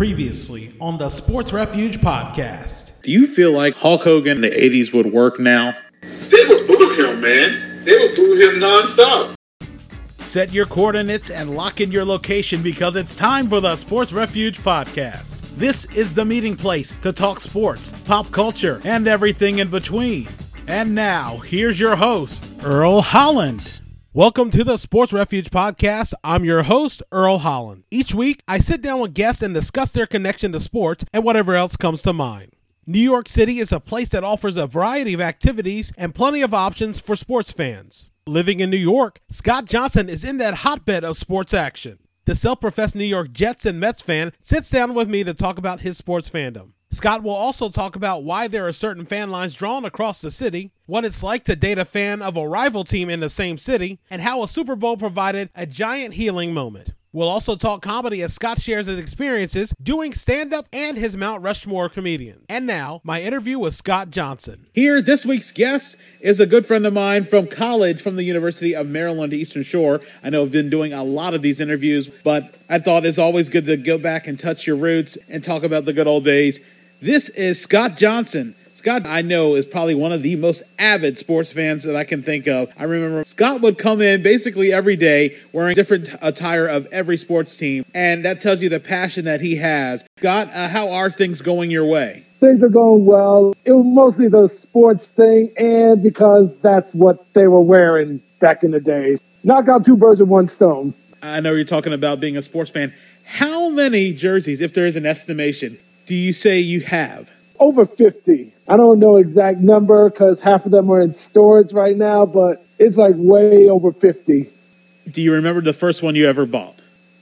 Previously on the Sports Refuge podcast. Do you feel like Hulk Hogan in the 80s would work now? They would boo him, man. They would boo him nonstop. Set your coordinates and lock in your location because it's time for the Sports Refuge podcast. This is the meeting place to talk sports, pop culture, and everything in between. And now, here's your host, Earl Holland. Welcome to the Sports Refuge Podcast. I'm your host, Earl Holland. Each week, I sit down with guests and discuss their connection to sports and whatever else comes to mind. New York City is a place that offers a variety of activities and plenty of options for sports fans. Living in New York, Scott Johnson is in that hotbed of sports action. The self professed New York Jets and Mets fan sits down with me to talk about his sports fandom. Scott will also talk about why there are certain fan lines drawn across the city, what it's like to date a fan of a rival team in the same city, and how a Super Bowl provided a giant healing moment. We'll also talk comedy as Scott shares his experiences doing stand up and his Mount Rushmore comedian. And now, my interview with Scott Johnson. Here, this week's guest is a good friend of mine from college from the University of Maryland Eastern Shore. I know I've been doing a lot of these interviews, but I thought it's always good to go back and touch your roots and talk about the good old days. This is Scott Johnson. Scott, I know, is probably one of the most avid sports fans that I can think of. I remember Scott would come in basically every day wearing different attire of every sports team, and that tells you the passion that he has. Scott, uh, how are things going your way? Things are going well. It was mostly the sports thing, and because that's what they were wearing back in the days. Knock out two birds with one stone. I know you're talking about being a sports fan. How many jerseys, if there is an estimation, do you say you have? Over 50. I don't know exact number because half of them are in storage right now, but it's like way over 50. Do you remember the first one you ever bought?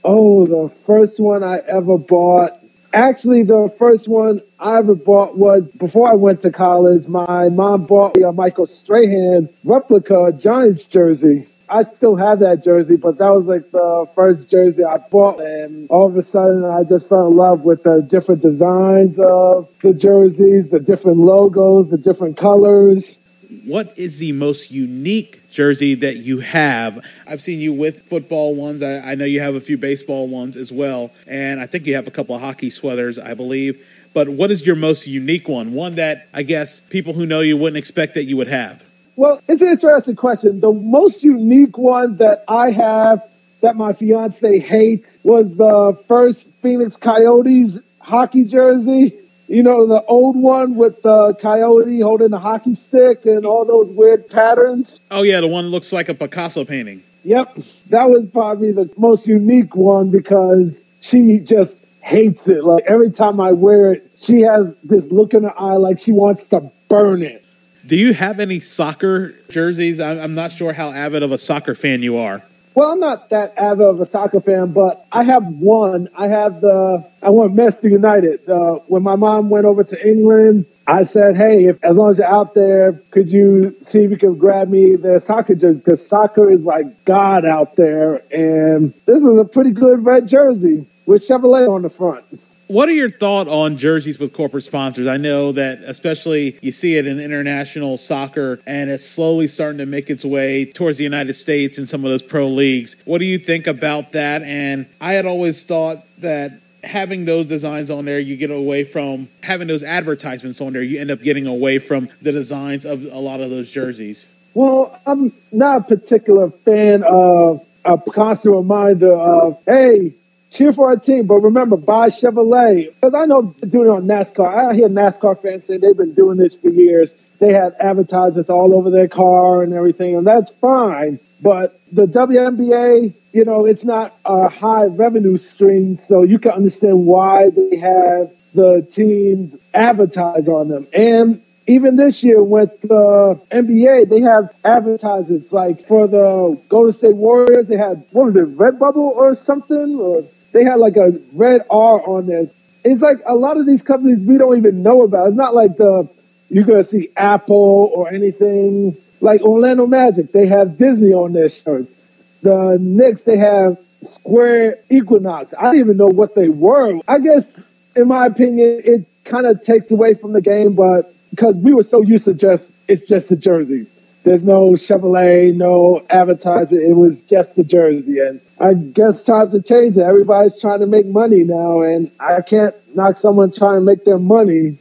Oh, the first one I ever bought. Actually, the first one I ever bought was before I went to college. My mom bought me a Michael Strahan replica Giants jersey. I still have that jersey, but that was like the first jersey I bought. And all of a sudden, I just fell in love with the different designs of the jerseys, the different logos, the different colors. What is the most unique jersey that you have? I've seen you with football ones. I, I know you have a few baseball ones as well. And I think you have a couple of hockey sweaters, I believe. But what is your most unique one? One that I guess people who know you wouldn't expect that you would have? Well, it's an interesting question. The most unique one that I have that my fiance hates was the first Phoenix Coyotes hockey jersey. You know, the old one with the coyote holding the hockey stick and all those weird patterns. Oh, yeah, the one that looks like a Picasso painting. Yep. That was probably the most unique one because she just hates it. Like every time I wear it, she has this look in her eye like she wants to burn it. Do you have any soccer jerseys? I'm not sure how avid of a soccer fan you are. Well, I'm not that avid of a soccer fan, but I have one. I have the I want Manchester United. Uh, when my mom went over to England, I said, "Hey, if, as long as you're out there, could you see if you can grab me the soccer jersey? Because soccer is like God out there, and this is a pretty good red jersey with Chevrolet on the front." What are your thoughts on jerseys with corporate sponsors? I know that especially you see it in international soccer and it's slowly starting to make its way towards the United States and some of those pro leagues. What do you think about that? And I had always thought that having those designs on there, you get away from having those advertisements on there, you end up getting away from the designs of a lot of those jerseys. Well, I'm not a particular fan of a constant reminder of, hey, cheer for our team, but remember, buy Chevrolet. Because I know doing it on NASCAR. I hear NASCAR fans say they've been doing this for years. They have advertisements all over their car and everything, and that's fine. But the WNBA, you know, it's not a high revenue stream, so you can understand why they have the teams advertise on them. And even this year with the NBA, they have advertisements like for the Golden State Warriors, they had what was it, Redbubble or something, or they had like a red R on there. It's like a lot of these companies we don't even know about. It's not like the you're gonna see Apple or anything like Orlando Magic. They have Disney on their shirts. The Knicks they have Square Equinox. I didn't even know what they were. I guess, in my opinion, it kind of takes away from the game, but because we were so used to just it's just a jersey. There's no Chevrolet, no advertising. It was just the jersey. And I guess times are changing. Everybody's trying to make money now, and I can't knock someone trying to make their money.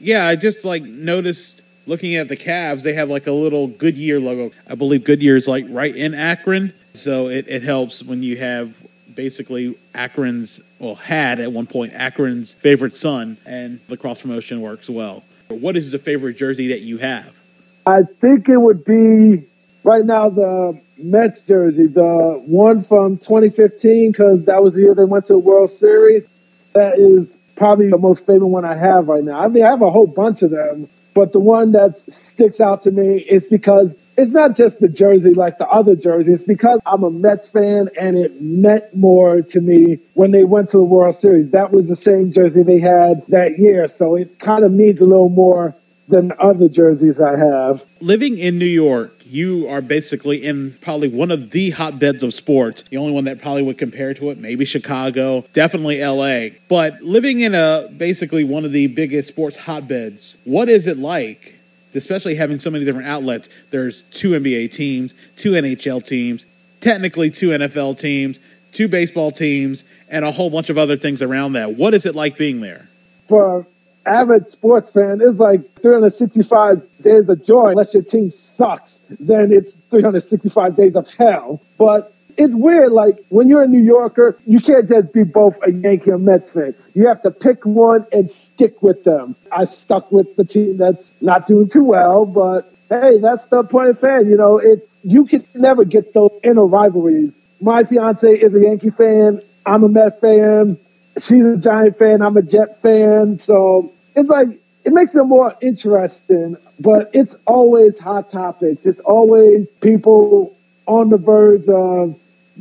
Yeah, I just like noticed looking at the Cavs, they have like a little Goodyear logo. I believe Goodyear is like right in Akron. So it, it helps when you have basically Akron's, well, had at one point Akron's favorite son, and the cross promotion works well. What is the favorite jersey that you have? I think it would be right now the Mets jersey, the one from 2015, because that was the year they went to the World Series. That is probably the most favorite one I have right now. I mean, I have a whole bunch of them, but the one that sticks out to me is because it's not just the jersey like the other jerseys. It's because I'm a Mets fan and it meant more to me when they went to the World Series. That was the same jersey they had that year. So it kind of means a little more than other jerseys I have. Living in New York, you are basically in probably one of the hotbeds of sports. The only one that probably would compare to it, maybe Chicago, definitely LA. But living in a basically one of the biggest sports hotbeds, what is it like? Especially having so many different outlets. There's two NBA teams, two NHL teams, technically two NFL teams, two baseball teams, and a whole bunch of other things around that. What is it like being there? For avid sports fan, it's like 365 days of joy. Unless your team sucks, then it's 365 days of hell. But it's weird. Like when you're a New Yorker, you can't just be both a Yankee and Mets fan. You have to pick one and stick with them. I stuck with the team that's not doing too well, but hey, that's the point of fan. You know, it's you can never get those inner rivalries. My fiance is a Yankee fan. I'm a Met fan. She's a Giant fan. I'm a Jet fan. So it's like it makes it more interesting, but it's always hot topics. It's always people on the verge of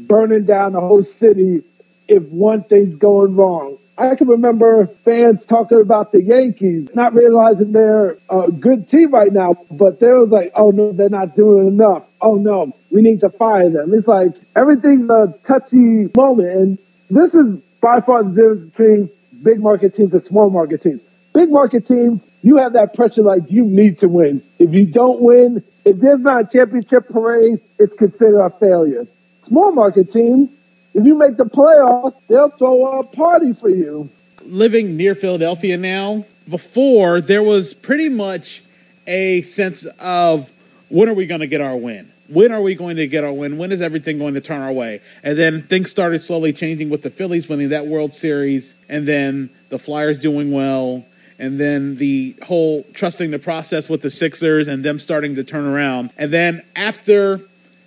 burning down the whole city if one thing's going wrong. I can remember fans talking about the Yankees, not realizing they're a good team right now, but they was like, oh no, they're not doing enough. Oh no, we need to fire them. It's like everything's a touchy moment. And this is by far the difference between big market teams and small market teams. Big market teams, you have that pressure like you need to win. If you don't win, if there's not a championship parade, it's considered a failure. Small market teams, if you make the playoffs, they'll throw a party for you. Living near Philadelphia now, before there was pretty much a sense of when are we going to get our win? When are we going to get our win? When is everything going to turn our way? And then things started slowly changing with the Phillies winning that World Series, and then the Flyers doing well, and then the whole trusting the process with the Sixers and them starting to turn around. And then after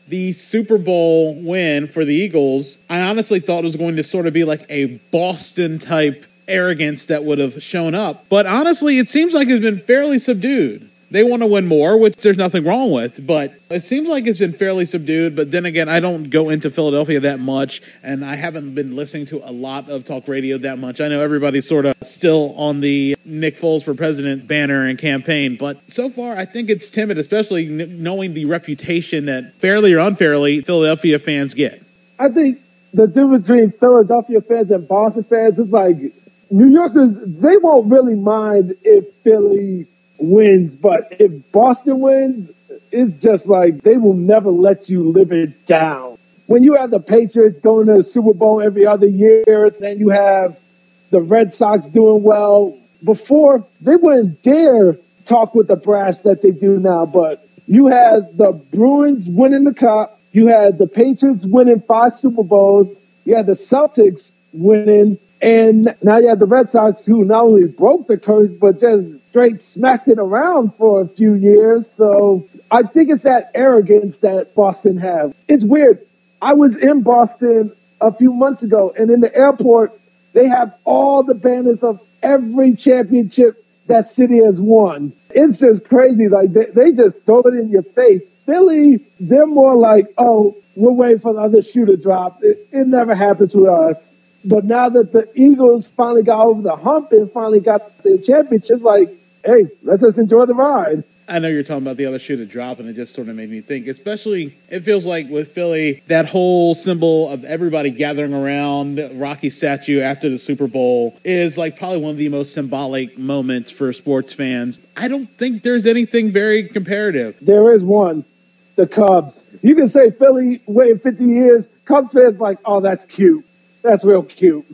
the Super Bowl win for the Eagles, I honestly thought it was going to sort of be like a Boston type arrogance that would have shown up. But honestly, it seems like it's been fairly subdued. They want to win more, which there's nothing wrong with, but it seems like it's been fairly subdued. But then again, I don't go into Philadelphia that much, and I haven't been listening to a lot of talk radio that much. I know everybody's sort of still on the Nick Foles for president banner and campaign, but so far I think it's timid, especially knowing the reputation that fairly or unfairly Philadelphia fans get. I think the difference between Philadelphia fans and Boston fans is like New Yorkers, they won't really mind if Philly wins, but if Boston wins, it's just like they will never let you live it down. When you have the Patriots going to the Super Bowl every other year, and you have the Red Sox doing well, before they wouldn't dare talk with the brass that they do now. But you had the Bruins winning the cup, you had the Patriots winning five Super Bowls, you had the Celtics winning, and now you have the Red Sox who not only broke the curse, but just straight smacked it around for a few years. So I think it's that arrogance that Boston have. It's weird. I was in Boston a few months ago, and in the airport, they have all the banners of every championship that city has won. It's just crazy. Like they, they just throw it in your face. Philly, they're more like, oh, we're waiting for the other shoe to drop. It, it never happens with us. But now that the Eagles finally got over the hump and finally got the championship, like hey, let's just enjoy the ride. I know you're talking about the other shoe to drop, and it just sort of made me think. Especially, it feels like with Philly, that whole symbol of everybody gathering around Rocky statue after the Super Bowl is like probably one of the most symbolic moments for sports fans. I don't think there's anything very comparative. There is one. the Cubs. You can say Philly waited 50 years. Cubs fans like, oh, that's cute. That's real cute.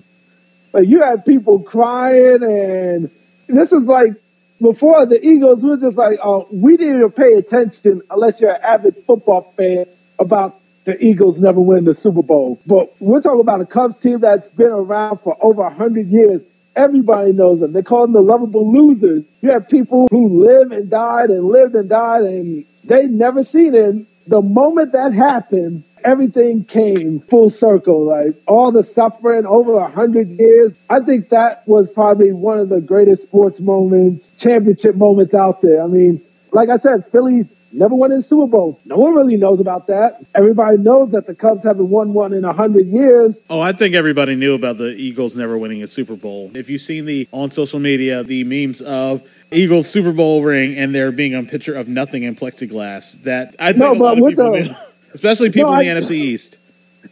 Like you had people crying, and this is like before the Eagles. We were just like, oh, we didn't pay attention unless you're an avid football fan about the Eagles never winning the Super Bowl. But we're talking about a Cubs team that's been around for over 100 years. Everybody knows them. They call them the lovable losers. You have people who live and died and lived and died, and they never seen it. The moment that happened, everything came full circle. Like all the suffering over a hundred years. I think that was probably one of the greatest sports moments, championship moments out there. I mean, like I said, Philly never won in Super Bowl. No one really knows about that. Everybody knows that the Cubs haven't won one in a hundred years. Oh, I think everybody knew about the Eagles never winning a Super Bowl. If you've seen the on social media, the memes of Eagles Super Bowl ring and there being a picture of nothing in plexiglass, that I think no, a lot of people knew, especially people no, in the NFC East.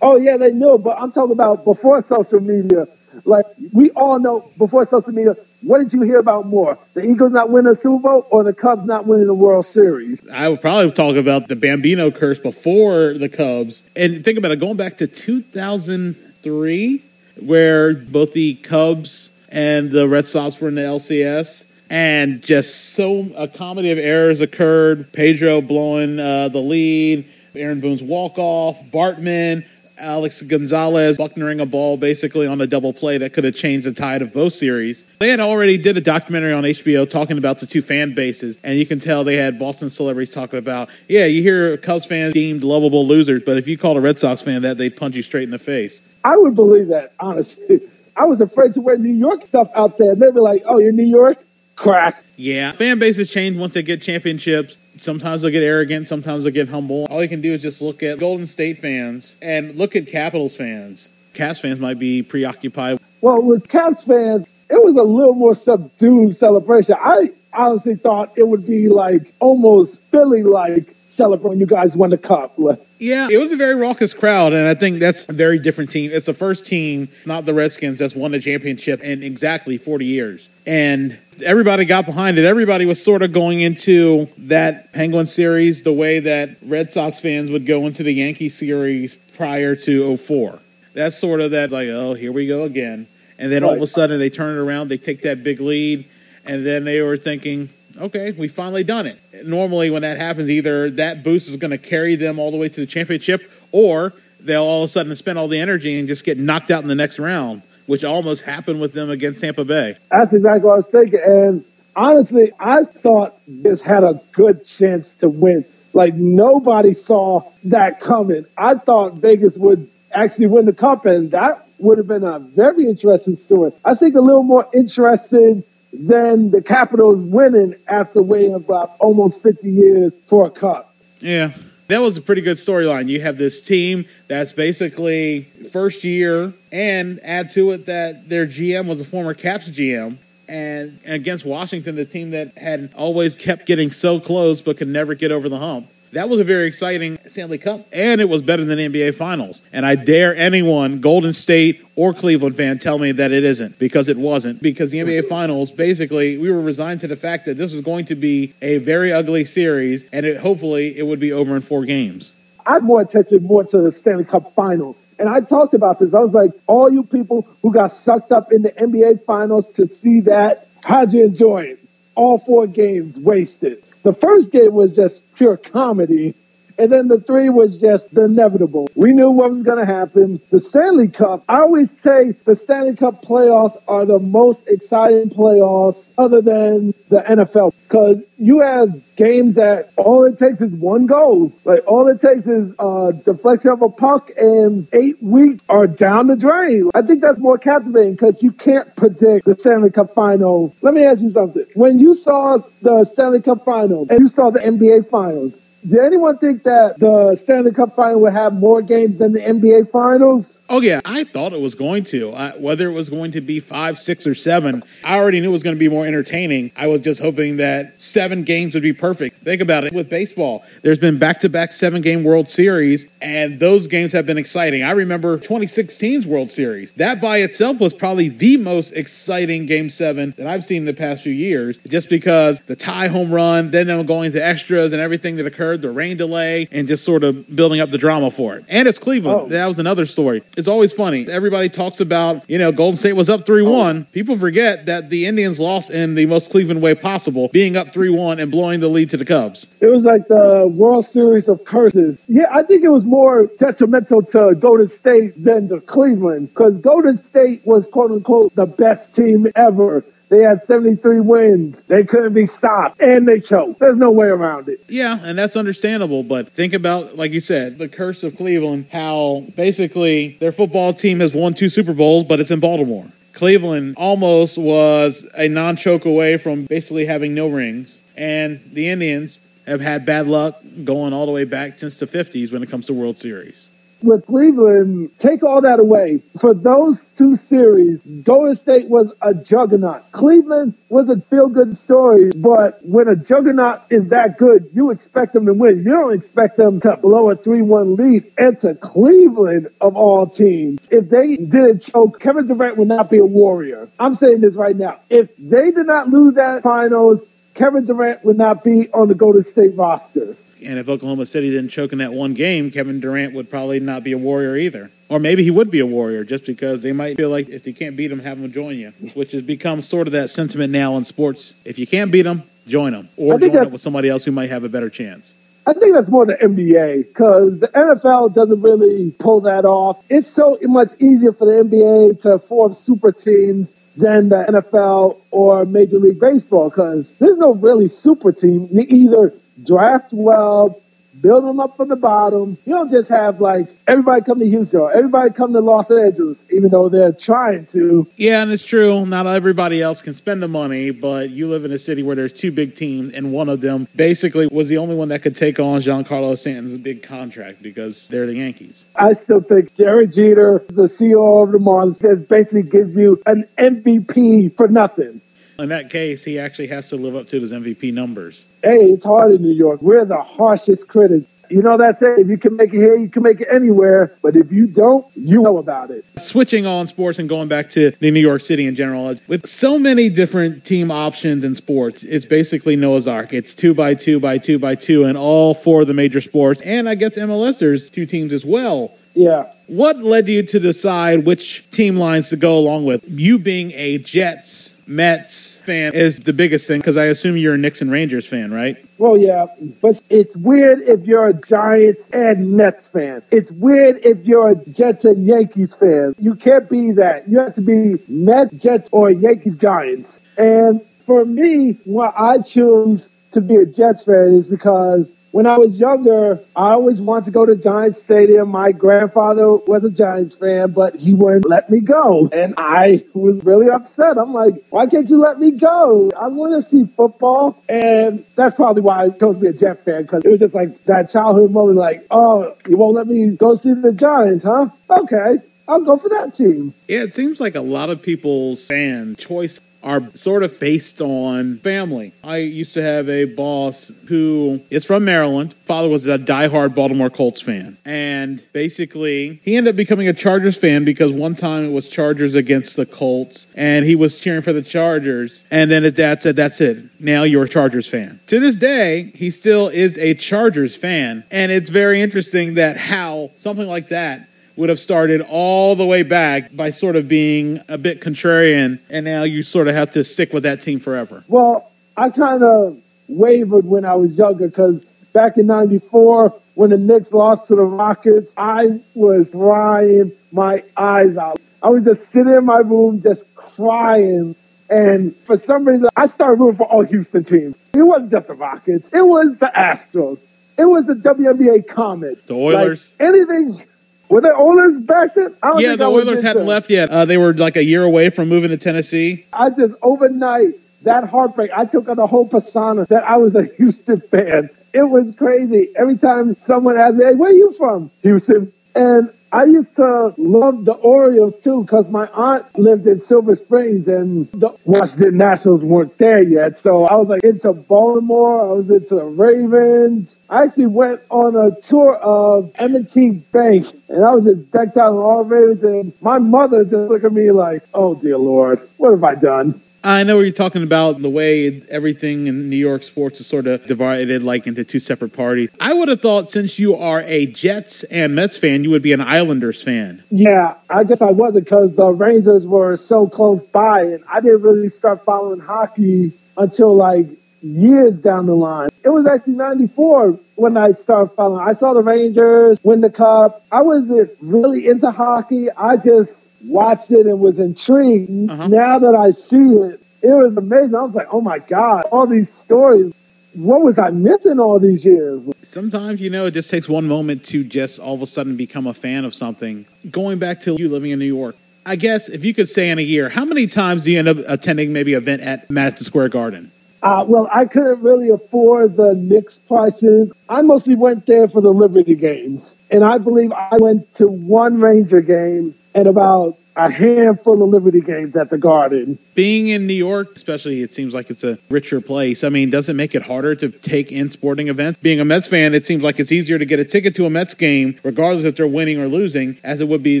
Oh yeah, they knew, but I'm talking about before social media. Like we all know before social media, what did you hear about more? The Eagles not winning a Super Bowl or the Cubs not winning the World Series? I would probably talk about the Bambino curse before the Cubs. And think about it, going back to 2003, where both the Cubs and the Red Sox were in the LCS. And just so a comedy of errors occurred. Pedro blowing uh, the lead, Aaron Boone's walk off, Bartman Alex Gonzalez bucknering a ball basically on a double play that could have changed the tide of both series. They had already did a documentary on HBO talking about the two fan bases, and you can tell they had Boston celebrities talking about, yeah, you hear Cubs fans deemed lovable losers, but if you called a Red Sox fan that, they'd punch you straight in the face. I would believe that, honestly. I was afraid to wear New York stuff out there. They'd be like, oh, you're New York? Crack. Yeah, fan bases change once they get championships. Sometimes they'll get arrogant, sometimes they'll get humble. All you can do is just look at Golden State fans and look at Capitals fans. Caps fans might be preoccupied. Well, with Caps fans, it was a little more subdued celebration. I honestly thought it would be like almost Philly like celebrating you guys won the cup. Yeah, it was a very raucous crowd, and I think that's a very different team. It's the first team, not the Redskins, that's won the championship in exactly 40 years. And everybody got behind it. Everybody was sort of going into that Penguin series the way that Red Sox fans would go into the Yankee series prior to 04. That's sort of that, like, oh, here we go again. And then all of a sudden they turn it around, they take that big lead, and then they were thinking, okay, we finally done it. Normally, when that happens, either that boost is going to carry them all the way to the championship, or they'll all of a sudden spend all the energy and just get knocked out in the next round, which almost happened with them against Tampa Bay. That's exactly what I was thinking. And honestly, I thought this had a good chance to win. Like nobody saw that coming. I thought Vegas would actually win the cup, and that would have been a very interesting story. I think a little more interesting than the Capitals winning after waiting about almost 50 years for a cup. Yeah. That was a pretty good storyline. You have this team that's basically first year, and add to it that their GM was a former Caps GM. And against Washington, the team that had always kept getting so close but could never get over the hump that was a very exciting Stanley Cup, and it was better than the NBA Finals. And I dare anyone, Golden State or Cleveland fan, tell me that it isn't because it wasn't. Because the NBA Finals, basically, we were resigned to the fact that this was going to be a very ugly series, and it, hopefully it would be over in four games. I'd more attention more to the Stanley Cup Finals. And I talked about this. I was like, all you people who got sucked up in the NBA Finals to see that, how'd you enjoy it? All four games wasted. The first game was just pure comedy. And then the three was just the inevitable. We knew what was going to happen. The Stanley Cup, I always say the Stanley Cup playoffs are the most exciting playoffs other than the NFL because you have games that all it takes is one goal. Like all it takes is a deflection of a puck and eight weeks are down the drain. I think that's more captivating because you can't predict the Stanley Cup final. Let me ask you something. When you saw the Stanley Cup final and you saw the NBA finals, did anyone think that the Stanley Cup final would have more games than the NBA finals? Oh yeah, I thought it was going to. I, whether it was going to be five, six, or seven, I already knew it was going to be more entertaining. I was just hoping that seven games would be perfect. Think about it with baseball. There's been back-to-back seven-game World Series, and those games have been exciting. I remember 2016's World Series. That by itself was probably the most exciting Game Seven that I've seen in the past few years, just because the tie home run, then them going to extras, and everything that occurred the rain delay, and just sort of building up the drama for it. And it's Cleveland. Oh. That was another story. It's always funny. Everybody talks about, you know, Golden State was up 3 1. People forget that the Indians lost in the most Cleveland way possible, being up 3 1 and blowing the lead to the Cubs. It was like the World Series of curses. Yeah, I think it was more detrimental to Golden State than to Cleveland because Golden State was quote unquote the best team ever. They had 73 wins. They couldn't be stopped and they choked. There's no way around it. Yeah, and that's understandable. But think about, like you said, the curse of Cleveland, how basically their football team has won two Super Bowls, but it's in Baltimore. Cleveland almost was a non choke away from basically having no rings. And the Indians have had bad luck going all the way back since the 50s when it comes to World Series. With Cleveland, take all that away. For those two series, Golden State was a juggernaut. Cleveland was a feel good story, but when a juggernaut is that good, you expect them to win. You don't expect them to blow a 3 1 lead. And to Cleveland, of all teams, if they didn't choke, Kevin Durant would not be a warrior. I'm saying this right now. If they did not lose that finals, Kevin Durant would not be on the Golden State roster. And if Oklahoma City didn't choke in that one game, Kevin Durant would probably not be a warrior either. Or maybe he would be a warrior just because they might feel like if you can't beat them, have them join you, which has become sort of that sentiment now in sports. If you can't beat them, join them. Or join up with somebody else who might have a better chance. I think that's more the NBA because the NFL doesn't really pull that off. It's so much easier for the NBA to form super teams than the NFL or Major League Baseball because there's no really super team. You either draft well, build them up from the bottom. You don't just have like everybody come to Houston or everybody come to Los Angeles, even though they're trying to. Yeah, and it's true. Not everybody else can spend the money, but you live in a city where there's two big teams, and one of them basically was the only one that could take on Giancarlo Stanton's big contract because they're the Yankees. I still think Derek Jeter, the CEO of the Marlins, just basically gives you an MVP for nothing. In that case, he actually has to live up to his MVP numbers. hey, it's hard in New York. We're the harshest critics. You know that saying, if you can make it here, you can make it anywhere. But if you don't, you know about it. Switching on sports and going back to the New York City in general, with so many different team options in sports, it's basically Noah's Ark. It's two by two by two by two in all four of the major sports. And I guess MLS, there's two teams as well. Yeah. What led you to decide which team lines to go along with? You being a Jets, Mets fan is the biggest thing because I assume you're a Knicks and Rangers fan, right? Well, yeah. But it's weird if you're a Giants and Mets fan. It's weird if you're a Jets and Yankees fan. You can't be that. You have to be Mets, Jets, or Yankees, Giants. And for me, why I choose to be a Jets fan is because when I was younger, I always wanted to go to Giants Stadium. My grandfather was a Giants fan, but he wouldn't let me go. And I was really upset. I'm like, why can't you let me go? I want to see football. And that's probably why I chose to be a Jet fan, because it was just like that childhood moment, like, oh, you won't let me go see the Giants, huh? Okay, I'll go for that team. Yeah, it seems like a lot of people's fan choice are sort of based on family. I used to have a boss who is from Maryland. Father was a diehard Baltimore Colts fan. And basically, he ended up becoming a Chargers fan because one time it was Chargers against the Colts and he was cheering for the Chargers. And then his dad said, That's it. Now you're a Chargers fan. To this day, he still is a Chargers fan. And it's very interesting that how something like that would have started all the way back by sort of being a bit contrarian, and now you sort of have to stick with that team forever. Well, I kind of wavered when I was younger because back in 94, when the Knicks lost to the Rockets, I was crying my eyes out. I was just sitting in my room just crying. And for some reason, I started rooting for all Houston teams. It wasn't just the Rockets. It was the Astros. It was the WNBA Comet. The Oilers. Like, anything. Were the Oilers back then? I don't Yeah, the Oilers hadn't them. left yet. Uh, they were like a year away from moving to Tennessee. I just overnight that heartbreak. I took on the whole persona that I was a Houston fan. It was crazy. Every time someone asked me, "Hey, where are you from?" Houston. And I used to love the Orioles too because my aunt lived in Silver Springs and the Washington Nationals weren't there yet. So I was like into Baltimore. I was into the Ravens. I actually went on a tour of M&T Bank and I was just decked out in all Ravens. And my mother just looked at me like, oh dear Lord, what have I done? I know what you're talking about the way everything in New York sports is sort of divided like into two separate parties. I would have thought since you are a Jets and Mets fan, you would be an Islanders fan. Yeah, I guess I wasn't because the Rangers were so close by, and I didn't really start following hockey until like years down the line. It was actually 94 when I started following. I saw the Rangers win the cup. I wasn't really into hockey. I just watched it and was intrigued. Uh-huh. Now that I see it, it was amazing. I was like, oh my God, all these stories. What was I missing all these years? Sometimes, you know, it just takes one moment to just all of a sudden become a fan of something. Going back to you living in New York, I guess if you could say in a year, how many times do you end up attending maybe an event at Madison Square Garden? Uh, well, I couldn't really afford the Knicks prices. I mostly went there for the Liberty games. And I believe I went to one Ranger game and about a handful of Liberty games at the Garden. Being in New York, especially, it seems like it's a richer place. I mean, does it make it harder to take in sporting events? Being a Mets fan, it seems like it's easier to get a ticket to a Mets game, regardless if they're winning or losing, as it would be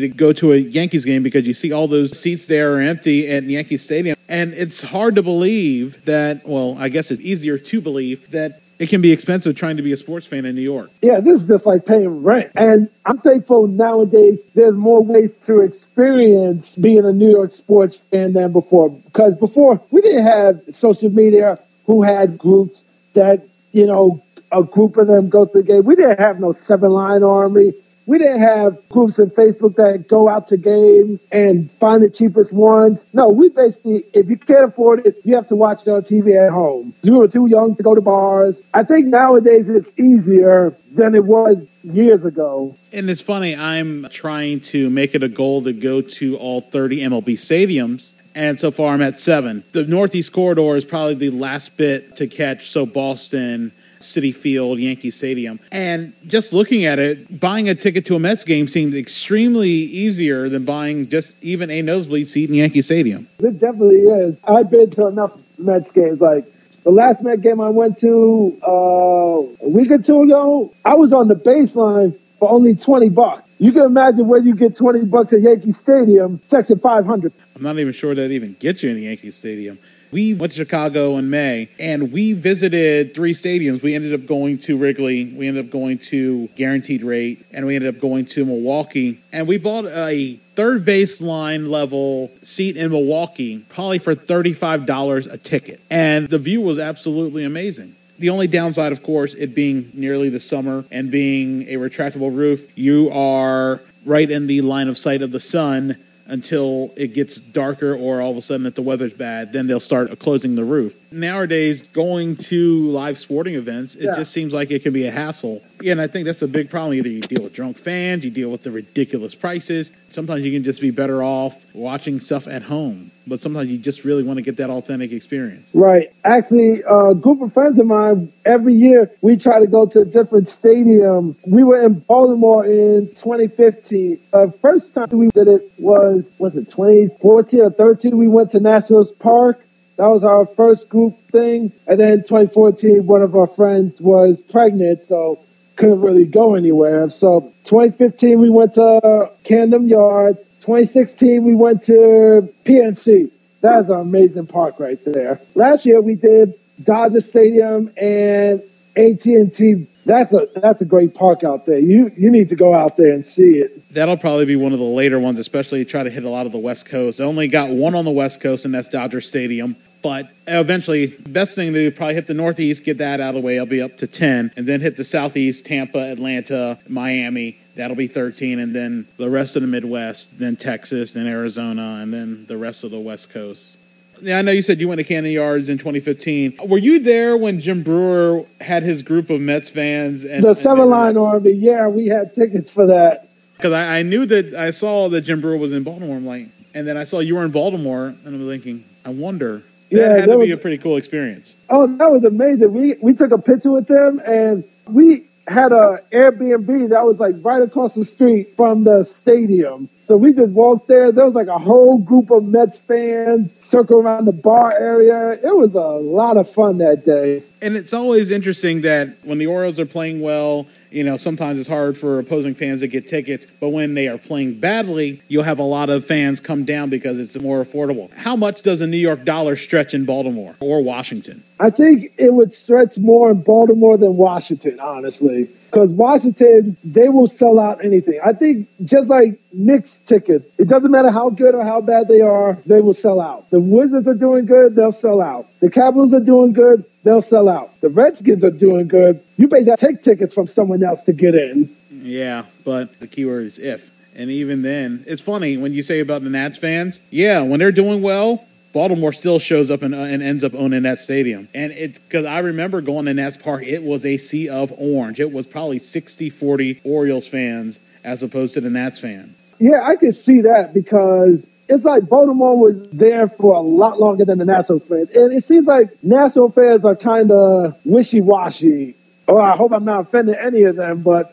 to go to a Yankees game because you see all those seats there are empty at Yankee Stadium. And it's hard to believe that, well, I guess it's easier to believe that it can be expensive trying to be a sports fan in New York. Yeah, this is just like paying rent. And I'm thankful nowadays there's more ways to experience being a New York sports fan than before. Because before we didn't have social media who had groups that, you know, a group of them go to the game. We didn't have no seven line army. We didn't have groups in Facebook that go out to games and find the cheapest ones. No, we basically, if you can't afford it, you have to watch it on TV at home. You were too young to go to bars. I think nowadays it's easier than it was years ago. And it's funny, I'm trying to make it a goal to go to all 30 MLB stadiums and so far I'm at seven. The Northeast Corridor is probably the last bit to catch. So Boston, Citi Field, Yankee Stadium. And just looking at it, buying a ticket to a Mets game seems extremely easier than buying just even a nosebleed seat in Yankee Stadium. It definitely is. I've been to enough Mets games. Like the last Met game I went to uh, a week or two ago, I was on the baseline for only 20 bucks. You can imagine where you get 20 bucks at Yankee Stadium, section 500. I'm not even sure that even gets you in Yankee Stadium. We went to Chicago in May and we visited three stadiums. We ended up going to Wrigley, we ended up going to Guaranteed Rate, and we ended up going to Milwaukee. And we bought a third baseline level seat in Milwaukee, probably for $35 a ticket. And the view was absolutely amazing. The only downside, of course, it being nearly the summer and being a retractable roof, you are right in the line of sight of the sun until it gets darker or all of a sudden that the weather's bad, then they'll start closing the roof. Nowadays, going to live sporting events, it yeah. just seems like it can be a hassle. Yeah, and I think that's a big problem. Either you deal with drunk fans, you deal with the ridiculous prices. Sometimes you can just be better off watching stuff at home, but sometimes you just really want to get that authentic experience. Right. Actually, a group of friends of mine, every year we try to go to a different stadium. We were in Baltimore in 2015. The first time we did it was, was it 2014 or 13? We went to Nationals Park that was our first group thing. And then 2014, one of our friends was pregnant, so couldn't really go anywhere. So 2015, we went to Camden Yards. 2016, we went to PNC. That's an amazing park right there. Last year, we did Dodger Stadium and AT&T. That's a that's a great park out there. You you need to go out there and see it. That'll probably be one of the later ones, especially try to hit a lot of the West Coast. I only got one on the West Coast, and that's Dodger Stadium. But eventually, best thing to do probably hit the Northeast, get that out of the way. I'll be up to 10. And then hit the Southeast, Tampa, Atlanta, Miami. That'll be 13. And then the rest of the Midwest, then Texas, then Arizona, and then the rest of the West Coast. Yeah, I know you said you went to Camden Yards in 2015. Were you there when Jim Breuer had his group of Mets fans? And, the Seven Line Army, yeah, we had tickets for that. Because I, I, knew that I saw that Jim Breuer was in Baltimore. I'm like, and then I saw you were in Baltimore, and I'm thinking, I wonder yeah, had that to was, be a pretty cool experience. Oh, that was amazing. We we took a picture with them, and we had a Airbnb that was like right across the street from the stadium. So we just walked there. There was like a whole group of Mets fans circle around the bar area. It was a lot of fun that day. And it's always interesting that when the Orioles are playing well you know, sometimes it's hard for opposing fans to get tickets, but when they are playing badly, you'll have a lot of fans come down because it's more affordable. How much does a New York dollar stretch in Baltimore or Washington? I think it would stretch more in Baltimore than Washington, honestly. Because Washington, they will sell out anything. I think just like Knicks tickets, it doesn't matter how good or how bad they are, they will sell out. The Wizards are doing good, they'll sell out. The Capitals are doing good, they'll sell out. The Redskins are doing good. You basically take tickets from someone else to get in. Yeah, but the keyword is if. And even then, it's funny when you say about the Nats fans. Yeah, when they're doing well, Baltimore still shows up and, uh, and ends up owning that stadium. And it's because I remember going to Nats Park, it was a sea of orange. It was probably 60 40 Orioles fans as opposed to the Nats fan. Yeah, I can see that because it's like Baltimore was there for a lot longer than the National fans. And it seems like National fans are kind of wishy washy. Oh, I hope I'm not offending any of them, but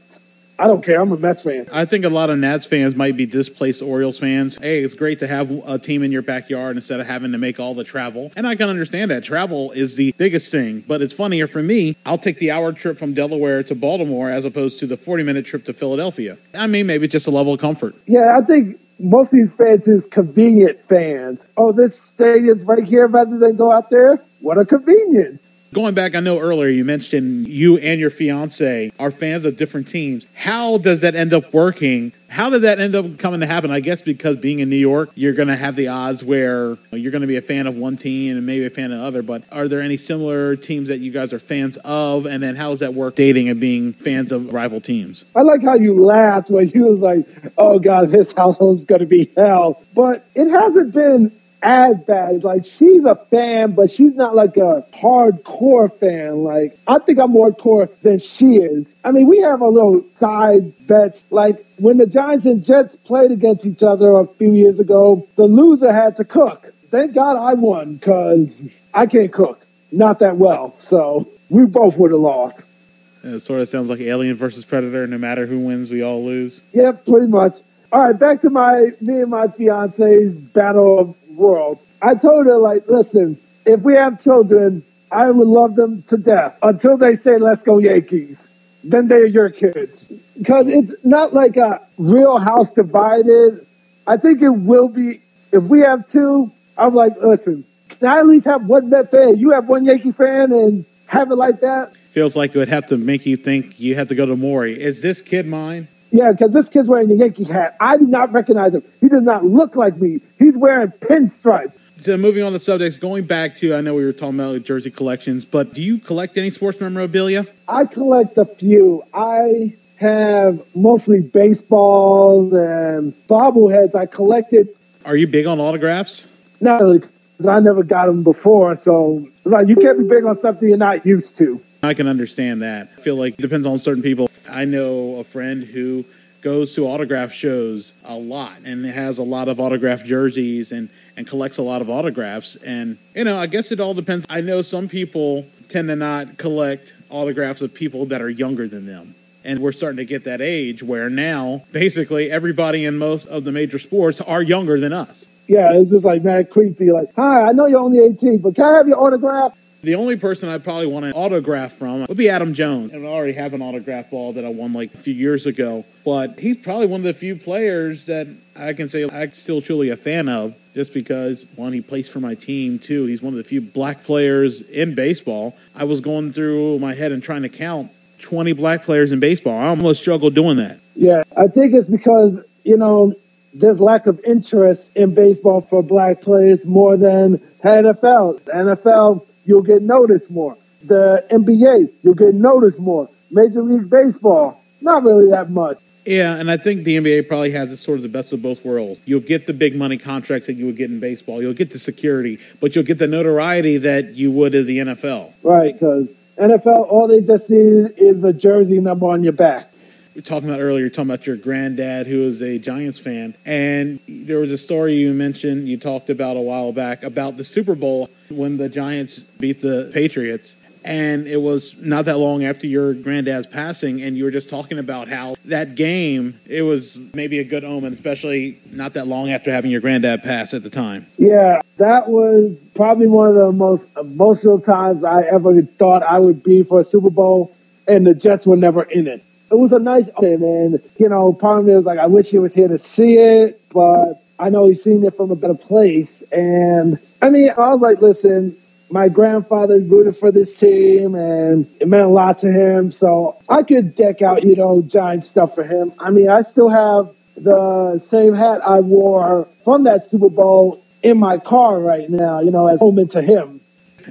I don't care. I'm a Mets fan. I think a lot of Nats fans might be displaced Orioles fans. Hey, it's great to have a team in your backyard instead of having to make all the travel. And I can understand that. Travel is the biggest thing, but it's funnier for me. I'll take the hour trip from Delaware to Baltimore as opposed to the 40 minute trip to Philadelphia. I mean, maybe just a level of comfort. Yeah, I think most of these fans is convenient fans. Oh, this stadium's right here rather than go out there. What a convenience. Going back, I know earlier you mentioned you and your fiance are fans of different teams. How does that end up working? How did that end up coming to happen? I guess because being in New York, you're going to have the odds where you're going to be a fan of one team and maybe a fan of other. But are there any similar teams that you guys are fans of? And then how does that work dating and being fans of rival teams? I like how you laughed when you was like, "Oh God, this household's going to be hell." But it hasn't been as bad. Like she's a fan, but she's not like a hardcore fan. Like I think I'm more hardcore than she is. I mean, we have a little side bets. Like when the Giants and Jets played against each other a few years ago, the loser had to cook. Thank God I won because I can't cook, not that well. So we both would have lost. It sort of sounds like Alien versus Predator. No matter who wins, we all lose. Yep, pretty much. All right, back to my me and my fiance's battle of world. I told her, like, listen, if we have children, I would love them to death until they say, let's go Yankees. Then they're your kids. Because it's not like a real house divided. I think it will be, if we have two, I'm like, listen, can I at least have one Met fan? You have one Yankee fan and have it like that? Feels like it would have to make you think you have to go to Maury. Is this kid mine? Yeah, because this kid's wearing a Yankee hat. I do not recognize him. He does not look like me. He's wearing pinstripes. So moving on to subjects, going back to I know we were talking about jersey collections, but do you collect any sports memorabilia? I collect a few. I have mostly baseballs and bobbleheads. I collected. Are you big on autographs? Not really, 'cause I never got them before. So like, you can't be big on something you're not used to. I can understand that. I feel like it depends on certain people. I know a friend who goes to autograph shows a lot and has a lot of autographed jerseys and, and collects a lot of autographs. And, you know, I guess it all depends. I know some people tend to not collect autographs of people that are younger than them. And we're starting to get that age where now basically everybody in most of the major sports are younger than us. Yeah, it's just like mad creepy. Like, hi, I know you're only 18, but can I have your autograph? The only person I'd probably want an autograph from would be Adam Jones. And I already have an autograph ball that I won like a few years ago. But he's probably one of the few players that I can say I'm still truly a fan of just because, one, he plays for my team. Two, he's one of the few black players in baseball. I was going through my head and trying to count 20 black players in baseball. I almost struggled doing that. Yeah, I think it's because, you know, there's lack of interest in baseball for black players more than NFL. NFL, you'll get noticed more. The NBA, you'll get noticed more. Major League Baseball, not really that much. Yeah, and I think the NBA probably has it sort of the best of both worlds. You'll get the big money contracts that you would get in baseball. You'll get the security, but you'll get the notoriety that you would in the NFL. Right, because NFL, all they just see is the jersey number on your back. Talking about earlier, talking about your granddad who is a Giants fan. And there was a story you mentioned, you talked about a while back about the Super Bowl when the Giants beat the Patriots. And it was not that long after your granddad's passing, and you were just talking about how that game, it was maybe a good omen, especially not that long after having your granddad pass at the time. Yeah, that was probably one of the most emotional times I ever thought I would be for a Super Bowl, and the Jets were never in it. It was a nice game. And, you know, part of me was like, I wish he was here to see it, but I know he's seen it from a better place. And I mean, I was like, listen, my grandfather rooted for this team and it meant a lot to him. So I could deck out, you know, giant stuff for him. I mean, I still have the same hat I wore from that Super Bowl in my car right now, you know, as a home to him.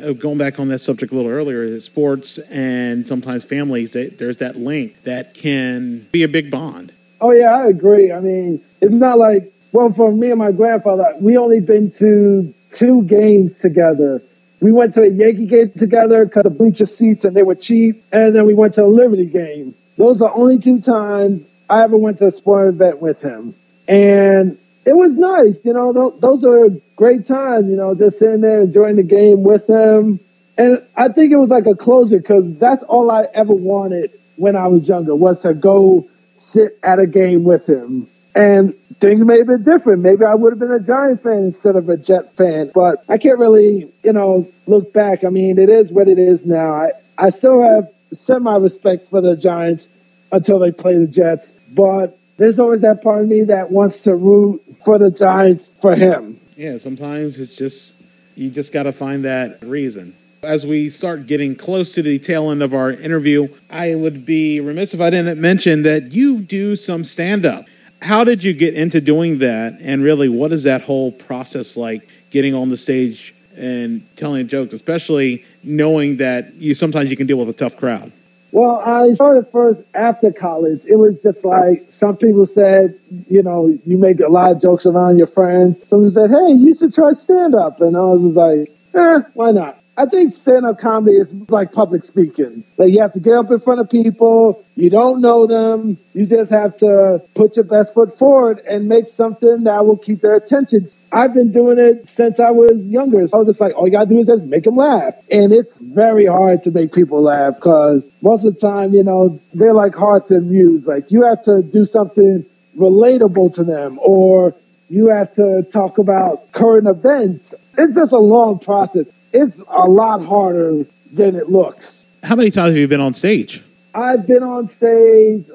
Uh, going back on that subject a little earlier, sports and sometimes families, there's that link that can be a big bond. Oh, yeah, I agree. I mean, it's not like, well, for me and my grandfather, we only been to two games together. We went to a Yankee game together because of bleacher seats and they were cheap. And then we went to a Liberty game. Those are only two times I ever went to a sporting event with him. And it was nice, you know, those are great times, you know, just sitting there enjoying the game with him. And I think it was like a closure because that's all I ever wanted when I was younger was to go sit at a game with him. And things may have been different. Maybe I would have been a Giant fan instead of a Jet fan. But I can't really, you know, look back. I mean, it is what it is now. I, I still have semi respect for the Giants until they play the Jets. But there's always that part of me that wants to root for the Giants for him. Yeah, sometimes it's just, you just got to find that reason. As we start getting close to the tail end of our interview, I would be remiss if I didn't mention that you do some stand up. How did you get into doing that? And really, what is that whole process like getting on the stage and telling a joke, especially knowing that you sometimes you can deal with a tough crowd? Well, I started first after college. It was just like some people said, you know, you make a lot of jokes around your friends. Someone said, hey, you should try stand up. And I was like, eh, why not? I think stand up comedy is like public speaking. Like you have to get up in front of people, you don't know them, you just have to put your best foot forward and make something that will keep their attention. I've been doing it since I was younger. So I was just like, all you gotta do is just make them laugh. And it's very hard to make people laugh because most of the time, you know, they're like hard to amuse. Like you have to do something relatable to them or you have to talk about current events. It's just a long process it's a lot harder than it looks. How many times have you been on stage? I've been on stage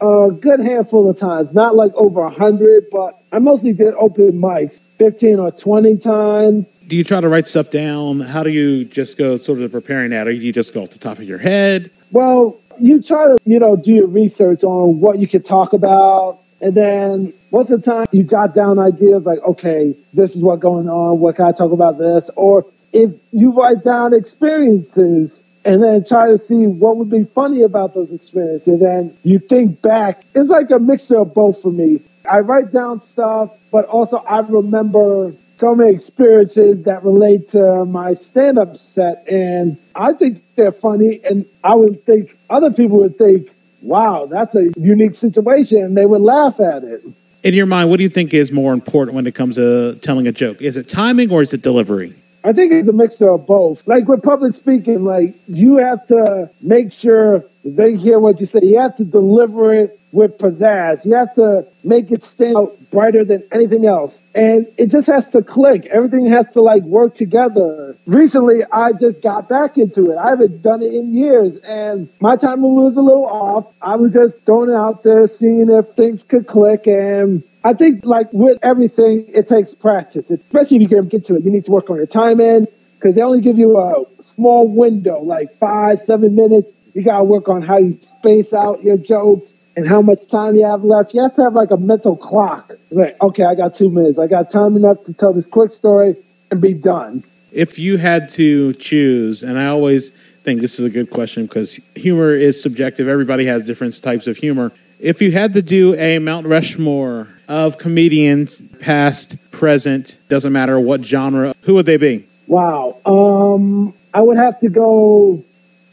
a good handful of times, not like over a hundred, but I mostly did open mics, fifteen or twenty times. Do you try to write stuff down? How do you just go sort of preparing that, or do you just go off the top of your head? Well, you try to, you know, do your research on what you could talk about. And then once the time you jot down ideas like, okay, this is what's going on. What can I talk about this? Or if you write down experiences and then try to see what would be funny about those experiences, and then you think back, it's like a mixture of both for me. I write down stuff, but also I remember so many experiences that relate to my stand up set, and I think they're funny, and I would think other people would think, wow, that's a unique situation, and they would laugh at it. In your mind, what do you think is more important when it comes to telling a joke? Is it timing or is it delivery? I think it's a mixture of both. Like with public speaking, like you have to make sure they hear what you say. You have to deliver it with pizzazz. You have to make it stand out brighter than anything else. And it just has to click. Everything has to like work together. Recently, I just got back into it. I haven't done it in years and my timing was a little off. I was just throwing out there, seeing if things could click and I think like with everything, it takes practice, especially if you can get to it. You need to work on your time timing because they only give you a small window, like five, seven minutes. You got to work on how you space out your jokes and how much time you have left. You have to have like a mental clock. Like, okay, I got two minutes. I got time enough to tell this quick story and be done. If you had to choose, and I always think this is a good question because humor is subjective. Everybody has different types of humor. If you had to do a Mount Rushmore of comedians, past, present, doesn't matter what genre, who would they be? Wow. Um, I would have to go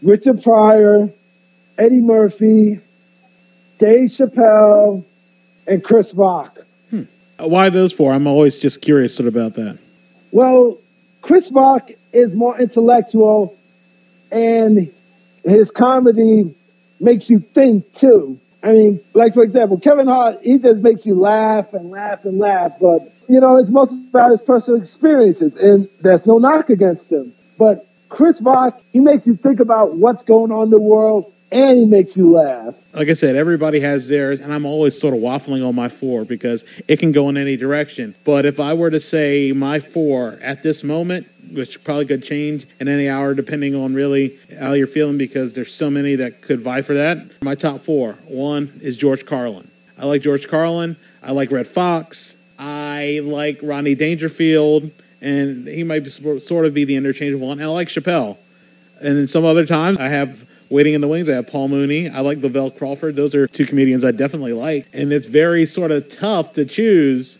Richard Pryor, Eddie Murphy, Dave Chappelle, and Chris Rock. Hmm. Why those four? I'm always just curious about that. Well, Chris Rock is more intellectual, and his comedy makes you think too. I mean, like for example, Kevin Hart, he just makes you laugh and laugh and laugh, but you know, it's mostly about his personal experiences, and there's no knock against him. But Chris Rock, he makes you think about what's going on in the world and he makes you laugh. Like I said, everybody has theirs, and I'm always sort of waffling on my four because it can go in any direction. But if I were to say my four at this moment, which probably could change in any hour depending on really how you're feeling because there's so many that could vie for that. My top four one is George Carlin. I like George Carlin. I like Redd Foxx. I like Ronnie Dangerfield, and he might be, sort of be the interchangeable one. And I like Chappelle. And then some other times I have Waiting in the Wings. I have Paul Mooney. I like Lavell Crawford. Those are two comedians I definitely like. And it's very sort of tough to choose.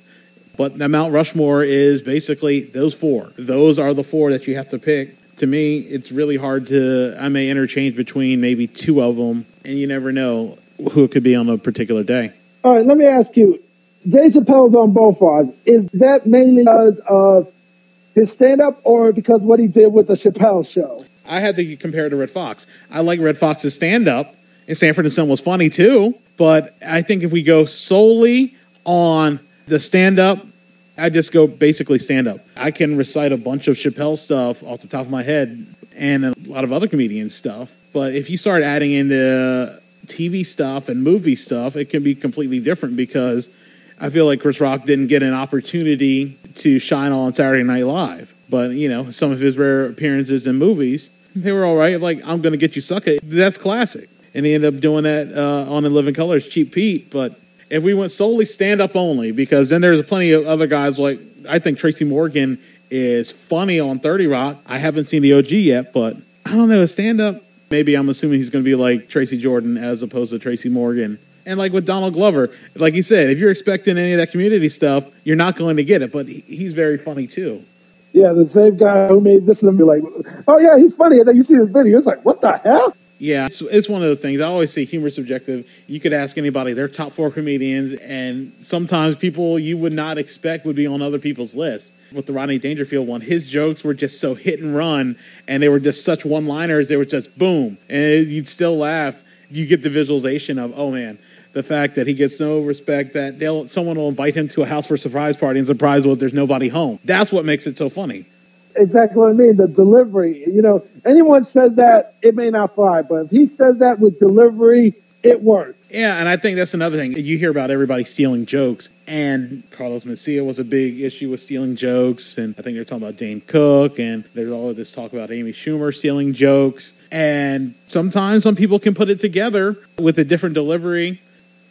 But the Mount Rushmore is basically those four. Those are the four that you have to pick. To me, it's really hard to. I may interchange between maybe two of them, and you never know who it could be on a particular day. All right, let me ask you. Dave Chappelle's on both odds. Is that mainly because of his stand up or because what he did with the Chappelle show? I had to compare it to Redd Foxx. I like Redd Foxx's stand up, and Sanford and Son was funny too. But I think if we go solely on the stand up, I just go basically stand up. I can recite a bunch of Chappelle stuff off the top of my head and a lot of other comedian stuff. But if you start adding in the TV stuff and movie stuff, it can be completely different because I feel like Chris Rock didn't get an opportunity to shine on Saturday Night Live. But, you know, some of his rare appearances in movies they were all right. Like, I'm going to get you sucker. That's classic. And he ended up doing that uh, on In Living Colors, Cheap Pete. But if we went solely stand up only, because then there's plenty of other guys like, I think Tracy Morgan is funny on 30 Rock. I haven't seen the OG yet, but I don't know, a stand up. Maybe I'm assuming he's going to be like Tracy Jordan as opposed to Tracy Morgan. And like with Donald Glover, like he said, if you're expecting any of that community stuff, you're not going to get it. But he's very funny too. Yeah, the same guy who made this and be like, oh yeah, he's funny. And then you see this video, it's like, what the hell? Yeah, it's, it's one of the things. I always say humor subjective. You could ask anybody, they're top four comedians, and sometimes people you would not expect would be on other people's list. With the Rodney Dangerfield one, his jokes were just so hit and run, and they were just such one liners. They were just boom, and you'd still laugh. You get the visualization of, oh man, the fact that he gets no respect that they'll someone will invite him to a house for a surprise party and surprise was there's nobody home. That's what makes it so funny. Exactly what I mean. The delivery. You know, anyone says that it may not fly, but if he says that with delivery, it works. Yeah, and I think that's another thing. You hear about everybody stealing jokes, and Carlos Mencia was a big issue with stealing jokes, and I think they're talking about Dane Cook, and there's all of this talk about Amy Schumer stealing jokes. And sometimes some people can put it together with a different delivery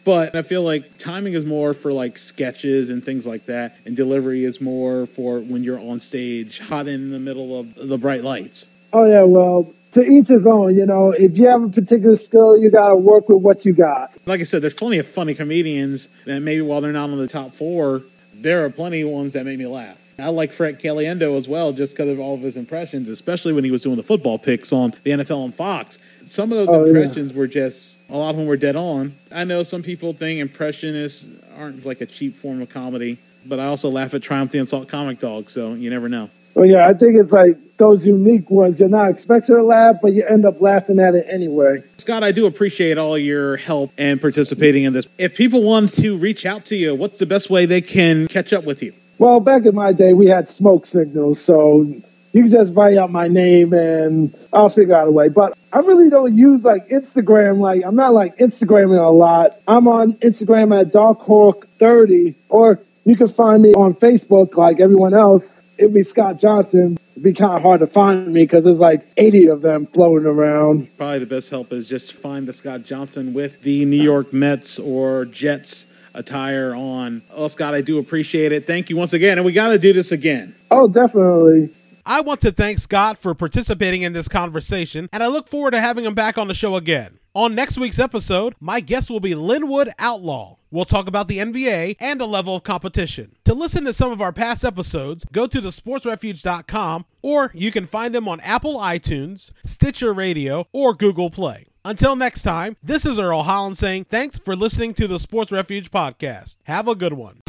but I feel like timing is more for like sketches and things like that, and delivery is more for when you're on stage, hot in the middle of the bright lights. Oh yeah, well, to each his own. You know, if you have a particular skill, you got to work with what you got. Like I said, there's plenty of funny comedians that maybe while they're not on the top four, there are plenty of ones that make me laugh. I like Frank Caliendo as well, just because of all of his impressions, especially when he was doing the football picks on the NFL on Fox some of those oh, impressions yeah. were just a lot of them were dead on. I know some people think impressionists aren't like a cheap form of comedy, but I also laugh at Triumph the Insult Comic Dog, so you never know. Well, yeah, I think it's like those unique ones. You're not expecting to laugh, but you end up laughing at it anyway. Scott, I do appreciate all your help and participating in this. If people want to reach out to you, what's the best way they can catch up with you? Well, back in my day, we had smoke signals, so you can just write out my name and I'll figure out a way. But I really don't use like Instagram. Like I'm not like Instagramming a lot. I'm on Instagram at darkhawk30 or you can find me on Facebook like everyone else. It'd be Scott Johnson. It'd be kind of hard to find me because there's like 80 of them floating around. Probably the best help is just find the Scott Johnson with the New York Mets or Jets attire on. Oh, Scott, I do appreciate it. Thank you once again. And we got to do this again. Oh, definitely. I want to thank Scott for participating in this conversation, and I look forward to having him back on the show again. On next week's episode, my guest will be Linwood Outlaw. We'll talk about the NBA and the level of competition. To listen to some of our past episodes, go to thesportsrefuge.com or you can find them on Apple iTunes, Stitcher Radio, or Google Play. Until next time, this is Earl Holland saying thanks for listening to the Sports Refuge podcast. Have a good one.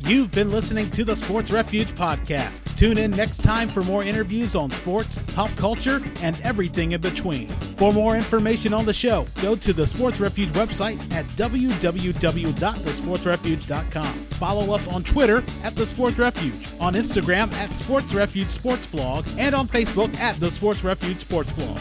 You've been listening to the Sports Refuge podcast. Tune in next time for more interviews on sports, pop culture, and everything in between. For more information on the show, go to the Sports Refuge website at www.thesportsrefuge.com. Follow us on Twitter at The Sports Refuge, on Instagram at Sports Refuge Sports Blog, and on Facebook at The Sports Refuge Sports Blog.